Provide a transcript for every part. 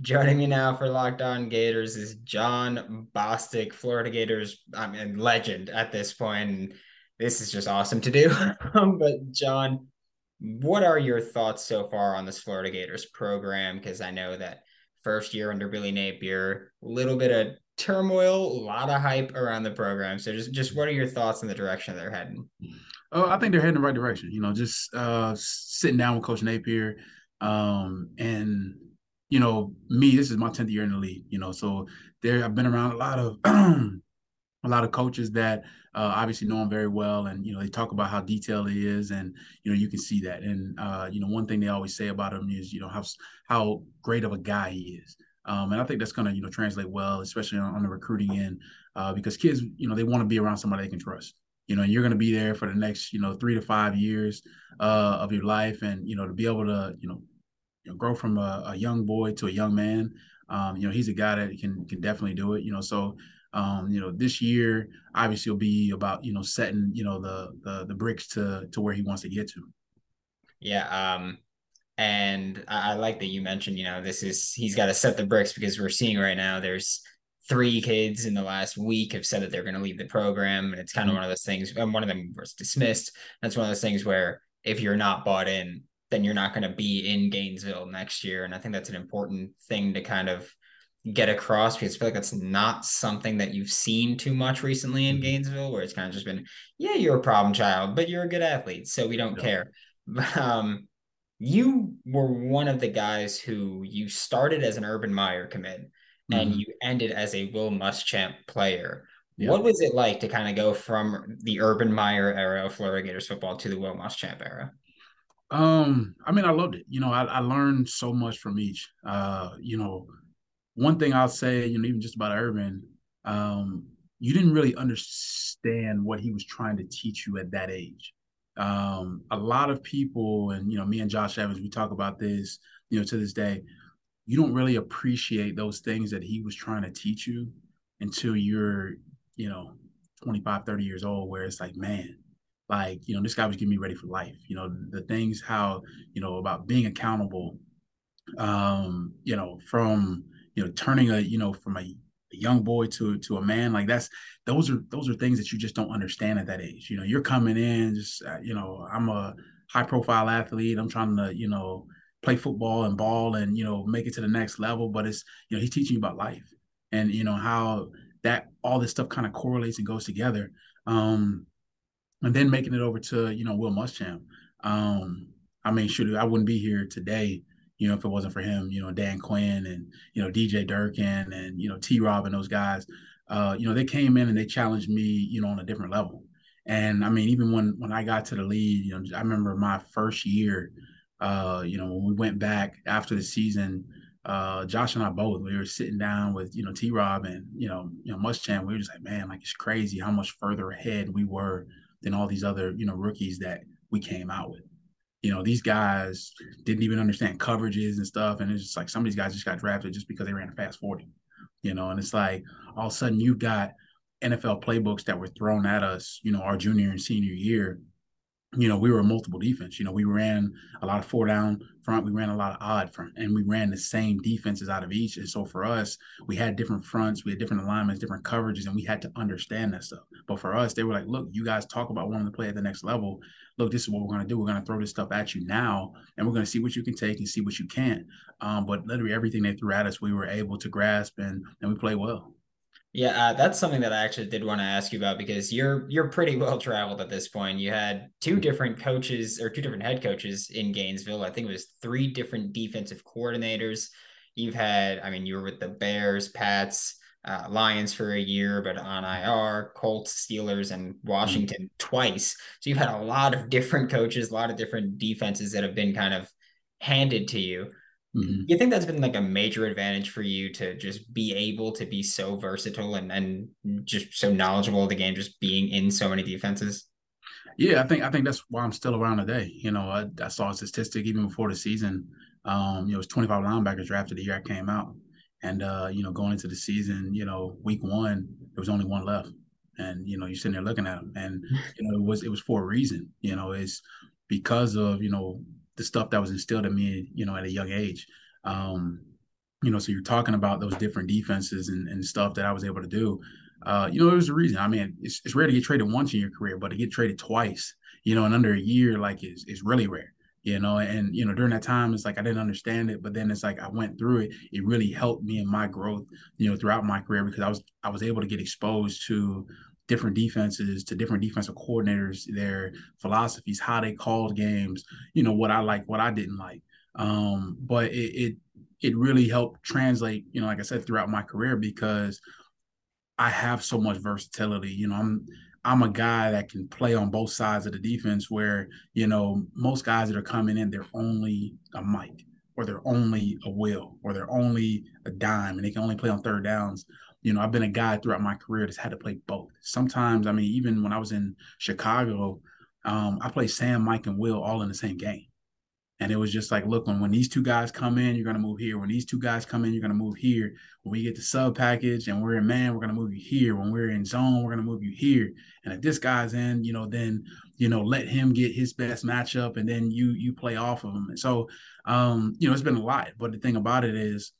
Joining me now for Locked On Gators is Jon Bostic, Florida Gators, I mean, legend at this point. And this is just awesome to do. but Jon, what are your thoughts so far on this Florida Gators program? Because I know that first year under Billy Napier, a little bit of turmoil, a lot of hype around the program. So just just what are your thoughts on the direction they're heading? Oh, I think they're heading the right direction. You know, just uh, sitting down with Coach Napier, um, and you know, me, this is my 10th year in the league, you know, so there I've been around a lot of a lot of coaches that uh, obviously know him very well and you know they talk about how detailed he is and you know you can see that and uh, you know one thing they always say about him is you know how how great of a guy he is um, and I think that's going to you know translate well especially on, on the recruiting end uh, because kids you know they want to be around somebody they can trust you know you're going to be there for the next you know three to five years uh, of your life and you know to be able to you know you know, grow from a, a, young boy to a young man. Um, you know, he's a guy that can can definitely do it. You know, so um, you know, this year obviously will be about you know setting you know the the the bricks to to where he wants to get to. Yeah. Um, and I, I like that you mentioned. You know, this is he's got to set the bricks because we're seeing right now there's three kids in the last week have said that they're going to leave the program, and it's kind of mm-hmm. one of those things. And one of them was dismissed. That's one of those things where if you're not bought in, then you're not going to be in Gainesville next year. And I think that's an important thing to kind of get across because I feel like that's not something that you've seen too much recently in mm-hmm. Gainesville, where it's kind of just been, yeah, you're a problem child, but you're a good athlete, so we don't care. Um, you were one of the guys who you started as an Urban Meyer commit mm-hmm. and you ended as a Will Muschamp player. What was it like to kind of go from the Urban Meyer era of Florida Gators football to the Will Muschamp era? Um, I mean, I loved it. You know, I, I learned so much from each. Uh, you know, one thing I'll say, you know, even just about Urban, um, you didn't really understand what he was trying to teach you at that age. Um, a lot of people, and you know, me and Josh Evans, we talk about this, you know, to this day. You don't really appreciate those things that he was trying to teach you until you're, you know, 25, 30 years old, where it's like, man, like you know this guy was getting me ready for life you know the things how you know about being accountable um you know from you know turning a you know from a, a, young boy to to a man like that's those are those are things that you just don't understand at that age you know you're coming in just uh, you know i'm a high profile athlete i'm trying to you know play football and ball and you know make it to the next level but it's you know he's teaching you about life and you know how that all this stuff kind of correlates and goes together um and then making it over to you know Will Muschamp. Um, I mean, shoot, I wouldn't be here today, you know, if it wasn't for him. You know, Dan Quinn and you know DJ Durkin and you know T. Rob and those guys. Uh, you know, they came in and they challenged me, you know, on a different level. And I mean, even when when I got to the lead, you know, I remember my first year. Uh, you know, when we went back after the season, uh, Josh and I both, we were sitting down with, you know, T Rob and, you know, you know, Muschamp. We were just like, man, like it's crazy how much further ahead we were than all these other, you know, rookies that we came out with. You know, these guys didn't even understand coverages and stuff. And it's just like some of these guys just got drafted just because they ran a fast 40. You know, and it's like all of a sudden you got NFL playbooks that were thrown at us, you know, our junior and senior year you know, we were a multiple defense. You know, we ran a lot of four down front, we ran a lot of odd front, and we ran the same defenses out of each. And so for us, we had different fronts, we had different alignments, different coverages, and we had to understand that stuff. But for us, they were like, look, you guys talk about wanting to play at the next level. Look, this is what we're going to do. We're going to throw this stuff at you now, and we're going to see what you can take and see what you can't. Um, but literally everything they threw at us, we were able to grasp, and and we play well. Yeah, uh, that's something that I actually did want to ask you about because you're you're pretty well traveled at this point. You had two different coaches or two different head coaches in Gainesville. I think it was three different defensive coordinators. You've had, I mean, you were with the Bears, Pats, uh, Lions for a year, but on IR, Colts, Steelers, and Washington mm-hmm. twice. So you've had a lot of different coaches, a lot of different defenses that have been kind of handed to you. Mm-hmm. You think that's been like a major advantage for you to just be able to be so versatile and, and just so knowledgeable of the game, just being in so many defenses? Yeah, I think I think that's why I'm still around today. You know, I, I saw a statistic even before the season. Um, you know, it was 25 linebackers drafted the year I came out, and uh, you know, going into the season, you know, week one there was only one left, and you know, you're sitting there looking at them, and you know, it was it was for a reason. You know, it's because of you know the stuff that was instilled in me, you know, at a young age. Um, you know, so you're talking about those different defenses and, and stuff that I was able to do. Uh, you know, there's a reason. I mean, it's, it's rare to get traded once in your career, but to get traded twice, you know, in under a year, like is is really rare. You know, and you know, during that time, it's like I didn't understand it, but then it's like I went through it. It really helped me in my growth, you know, throughout my career because I was I was able to get exposed to different defenses, to different defensive coordinators, their philosophies, how they called games, you know, what I like, what I didn't like. Um, but it, it it really helped translate, you know, like I said, throughout my career because I have so much versatility. You know, I'm I'm a guy that can play on both sides of the defense where, you know, most guys that are coming in, they're only a Mike or they're only a Will or they're only a dime and they can only play on third downs. You know, I've been a guy throughout my career that's had to play both. Sometimes, I mean, even when I was in Chicago, um, I played Sam, Mike, and Will all in the same game. And it was just like, look, when, when these two guys come in, you're going to move here. When these two guys come in, you're going to move here. When we get the sub package and we're in man, we're going to move you here. When we're in zone, we're going to move you here. And if this guy's in, you know, then, you know, let him get his best matchup and then you, you play off of him. And so, um, you know, it's been a lot. But the thing about it is,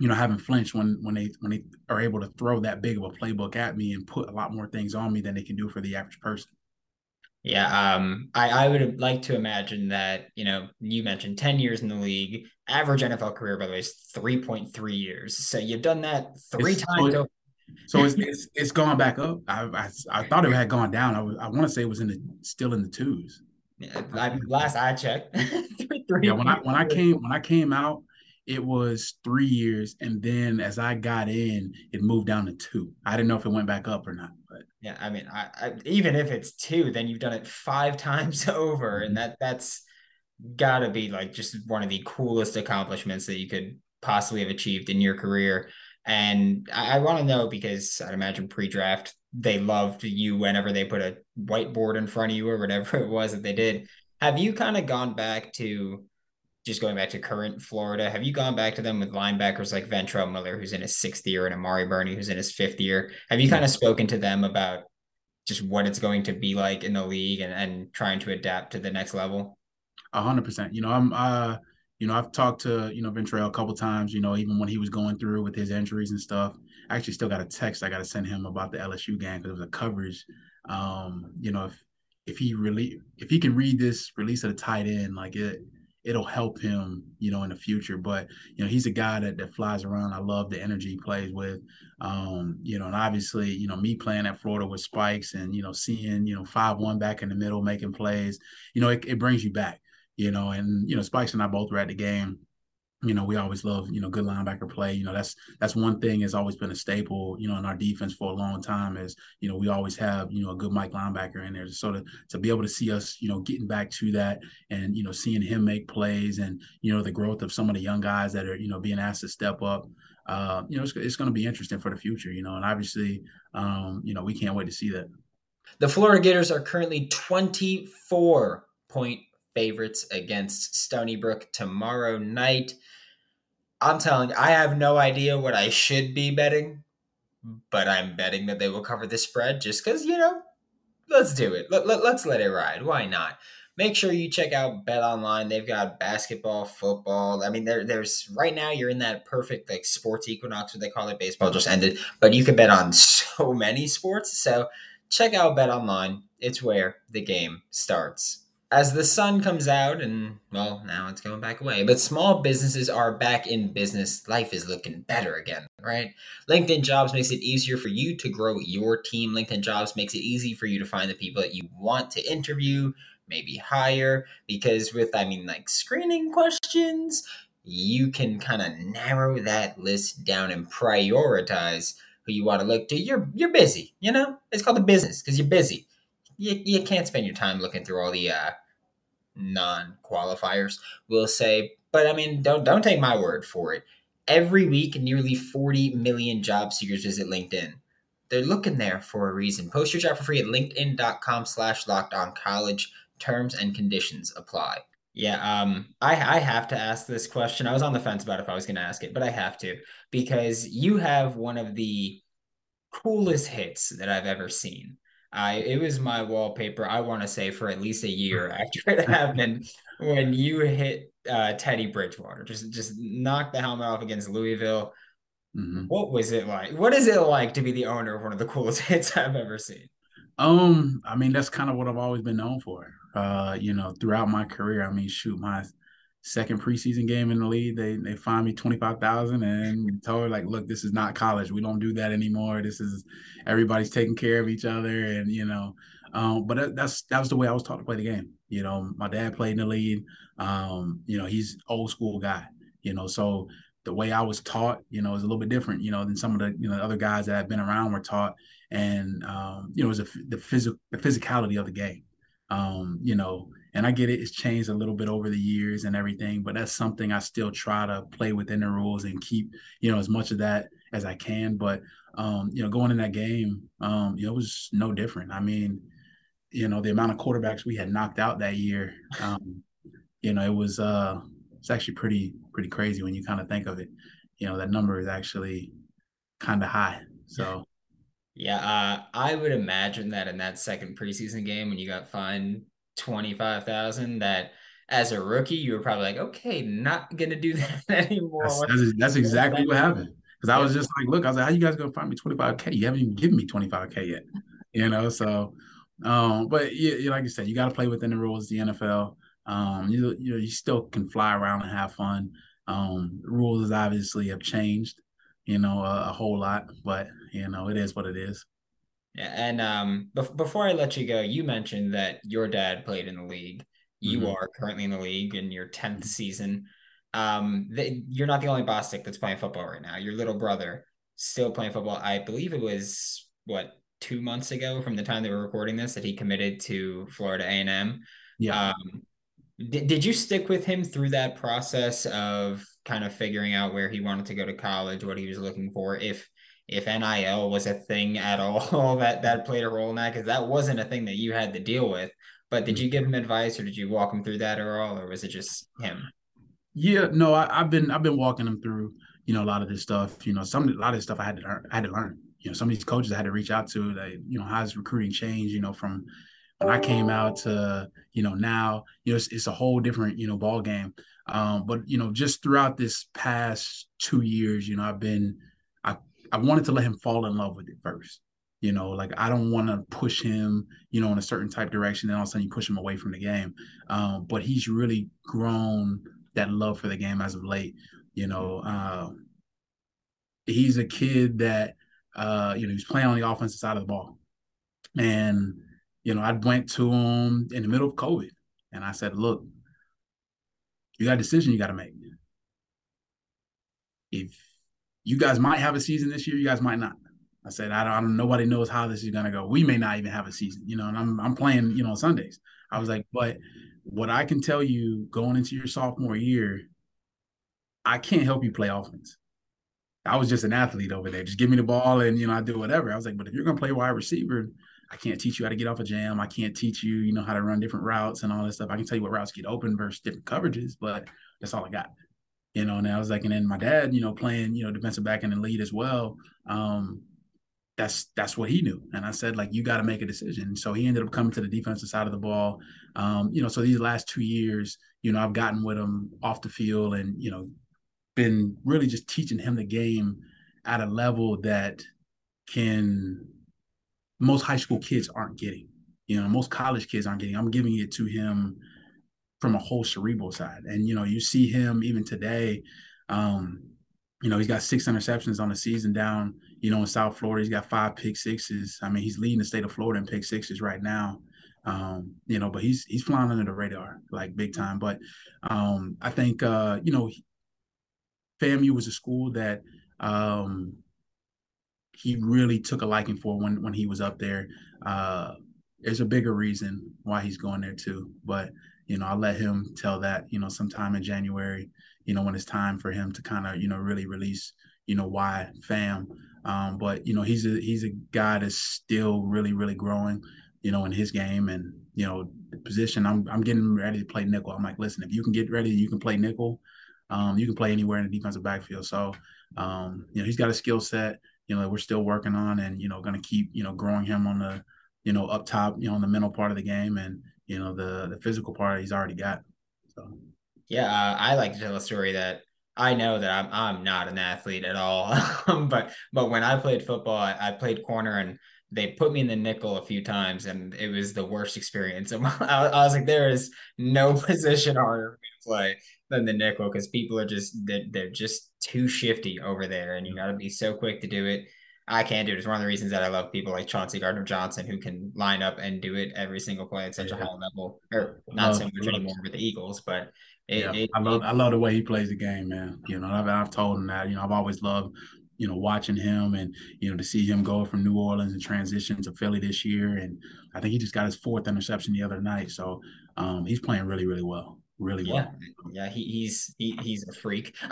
you know, having flinched when when they when they are able to throw that big of a playbook at me and put a lot more things on me than they can do for the average person. Yeah, um, I, I would like to imagine that, you know, you mentioned 10 years in the league. Average NFL career, by the way, is 3.3 years. So you've done that three it's, times. So, so it's, it's it's gone back up. I, I, I thought it had gone down. I, was, I want to say it was in the still in the twos. Yeah, I, last I checked. three, three, yeah, when I when I came when I came out, it was three years, and then as I got in, it moved down to two. I didn't know if it went back up or not, but yeah, I mean, I, I even if it's two, then you've done it five times over, and mm-hmm. that that's got to be like just one of the coolest accomplishments that you could possibly have achieved in your career. And I, I want to know because I'd imagine pre-draft they loved you whenever they put a whiteboard in front of you or whatever it was that they did. Have you kind of gone back to just going back to current Florida, have you gone back to them with linebackers like Ventrell Miller, who's in his sixth year, and Amari Burney, who's in his fifth year? Have you kind of spoken to them about just what it's going to be like in the league and, and trying to adapt to the next level? A hundred percent. You know, I'm uh you know, I've talked to, you know, Ventrell a couple times, you know, even when he was going through with his injuries and stuff. I actually still got a text I got to send him about the LSU game because it was a coverage. Um, you know, if if he really if he can read this release of the tight end, like it it'll help him, you know, in the future. But you know, he's a guy that that flies around. I love the energy he plays with. Um, you know, and obviously, you know, me playing at Florida with Spikes and you know, seeing you know five one back in the middle making plays, you know, it, it brings you back. You know, and you know, Spikes and I both were at the game you know, we always love, you know, good linebacker play. You know, that's that's one thing has always been a staple, you know, in our defense for a long time is, you know, we always have, you know, a good Mike linebacker in there. So to to be able to see us, you know, getting back to that and, you know, seeing him make plays and, you know, the growth of some of the young guys that are, you know, being asked to step up, uh, you know, it's, it's going to be interesting for the future, you know, and obviously, um, you know, we can't wait to see that. The Florida Gators are currently 24 point favorites against Stony Brook tomorrow night. I'm telling you, I have no idea what I should be betting, but I'm betting that they will cover the spread just because, you know, let's do it. Let, let, let's let it ride. Why not? Make sure you check out Bet Online. They've got basketball, football. I mean, there, there's right now you're in that perfect like sports equinox, what they call it. Baseball just ended, but you can bet on so many sports. So check out Bet Online. It's where the game starts as the sun comes out and well now it's going back away but small businesses are back in business life is looking better again right? Linkedin jobs makes it easier for you to grow your team. Linkedin jobs makes it easy for you to find the people that you want to interview maybe hire because with i mean like screening questions you can kind of narrow that list down and prioritize who you want to look to. You're you're busy you know? It's called a business because you're busy. You, you can't spend your time looking through all the uh, non qualifiers will say, but I mean, don't don't take my word for it. Every week, nearly 40 million job seekers visit LinkedIn. They're looking there for a reason. Post your job for free at linkedin.com slash locked on college. Terms and conditions apply. Yeah, um, I I have to ask this question. I was on the fence about if I was going to ask it, but I have to because you have one of the coolest hits that I've ever seen. I it was my wallpaper. I want to say for at least a year after it happened when you hit uh, Teddy Bridgewater, just just knocked the helmet off against Louisville. Mm-hmm. What was it like? What is it like to be the owner of one of the coolest hits I've ever seen? Um, I mean, that's kind of what I've always been known for. Uh, you know, throughout my career, I mean, shoot, my second preseason game in the league, they they fined me twenty five thousand and told her like, look, this is not college. We don't do that anymore. This is everybody's taking care of each other, and you know, um, but that, that's that was the way I was taught to play the game. You know, my dad played in the league. Um, you know, he's old school guy. You know, so the way I was taught, you know, is a little bit different. You know, than some of the you know other guys that have been around were taught, and um, you know, it was a, the physical the physicality of the game. Um, you know, and I get it, it's changed a little bit over the years and everything, but that's something I still try to play within the rules and keep, you know, as much of that as I can. But um, you know, going in that game, um, you know, it was no different. I mean, you know, the amount of quarterbacks we had knocked out that year, um, you know, it was uh it's actually pretty pretty crazy when you kind of think of it. You know, that number is actually kind of high. So yeah, uh, I would imagine that in that second preseason game when you got fined twenty five thousand, that as a rookie you were probably like, okay, not gonna do that anymore. That's, that's, that's exactly what happened. Because I was just like, look, I was like, how you guys gonna find me twenty five k? You haven't even given me twenty five k yet, you know. So, um, but yeah, like you said, you got to play within the rules. The NFL, um, you you you still can fly around and have fun. Um, rules obviously have changed, you know, a, a whole lot, but you know, it is what it is. Yeah, and um, be- before I let you go, you mentioned that your dad played in the league. You mm-hmm. are currently in the league in your 10th mm-hmm. season. Um, they, you're not the only Bostic that's playing football right now. Your little brother still playing football. I believe it was what two months ago from the time they were recording this that he committed to Florida A&M. Yeah. Um, did, did you stick with him through that process of kind of figuring out where he wanted to go to college, what he was looking for, if if NIL was a thing at all that that played a role in that because that wasn't a thing that you had to deal with. But did you give him advice or did you walk him through that at all, or was it just him? Yeah, no, I, have been I've been walking him through you know a lot of this stuff. You know, some a lot of this stuff I had to learn. I had to learn. You know, some of these coaches I had to reach out to. That you know, how's recruiting changed? You know, from when I came out to you know now, you know, it's, it's a whole different you know ball game. Um, but you know, just throughout this past two years, you know, I've been I wanted to let him fall in love with it first. You know, like I don't want to push him, you know, in a certain type direction, and all of a sudden you push him away from the game. Um, but he's really grown that love for the game as of late. You know, uh, he's a kid that uh, you know he's playing on the offensive side of the ball, and you know I went to him in the middle of COVID, and I said, "Look, you got a decision you got to make. If you guys might have a season this year. You guys might not. I said, I don't, I don't, nobody knows how this is going to go. We may not even have a season, you know, and I'm, I'm playing, you know, on Sundays. I was like, but what I can tell you going into your sophomore year, I can't help you play offense. I was just an athlete over there. Just give me the ball and, you know, I do whatever. I was like, but if you're going to play wide receiver, I can't teach you how to get off a jam. I can't teach you, you know, how to run different routes and all this stuff. I can tell you what routes get open versus different coverages, but that's all I got you know, and I was like, and then my dad, you know, playing, you know, defensive back and the lead as well. Um, that's that's what he knew. And I said, like, you got to make a decision. So he ended up coming to the defensive side of the ball. Um, you know, so these last two years, you know, I've gotten with him off the field and, you know, been really just teaching him the game at a level that can most high school kids aren't getting. You know, most college kids aren't getting. I'm giving it to him from a whole cerebral side. And you know, you see him even today. Um, you know, he's got six interceptions on the season down. You know, in South Florida, he's got five pick sixes. I mean, he's leading the state of Florida in pick sixes right now. Um, you know, but he's he's flying under the radar like big time. But um, I think uh, you know, FAMU was a school that um, he really took a liking for when when he was up there. Uh, there's a bigger reason why he's going there too, but you know, I'll let him tell that, you know, sometime in January, you know, when it's time for him to kind of, you know, really release, you know, why fam. Um, but you know, he's a he's a guy that's still really, really growing, you know, in his game and you know, the position. I'm I'm getting ready to play nickel. I'm like, listen, if you can get ready, you can play nickel. Um, you can play anywhere in the defensive backfield. So, um, you know, he's got a skill set. You know, we're still working on, and you know, to keep you know growing him on the you know, up top, you know, in the mental part of the game, and you know, the the physical part he's already got. So yeah, uh, I like to tell a story that I know that I'm I'm not an athlete at all, but but when I played football, I, I, played corner and they put me in the nickel a few times, and it was the worst experience. I, I was like, there is no position harder for me to play than the nickel because people are just they're, they're just too shifty over there, and you got to be so quick to do it. I can't do it. It's one of the reasons that I love people like Chauncey Gardner Johnson who can line up and do it every single play at such yeah. a high level, or not love, so much anymore with the Eagles, but it, yeah, it, I love it, I love the way he plays the game, man. You know, I've, I've told him that. You know, I've always loved you know watching him and you know to see him go from New Orleans and transition to Philly this year, and I think he just got his fourth interception the other night. So um, he's playing really, really well really yeah. well. Yeah, he, he's he, he's a freak.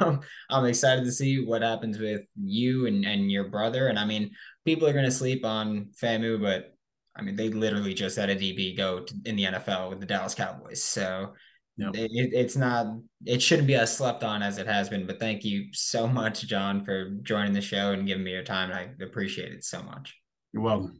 Um, I'm excited to see what happens with you and, and your brother. And I mean, people are going to sleep on FAMU, but I mean, they literally just had a DB go to, in the NFL with the Dallas Cowboys. So yep. it, it's not, it shouldn't be as slept on as it has been. But thank you so much, Jon, for joining the show and giving me your time. I appreciate it so much. You're welcome.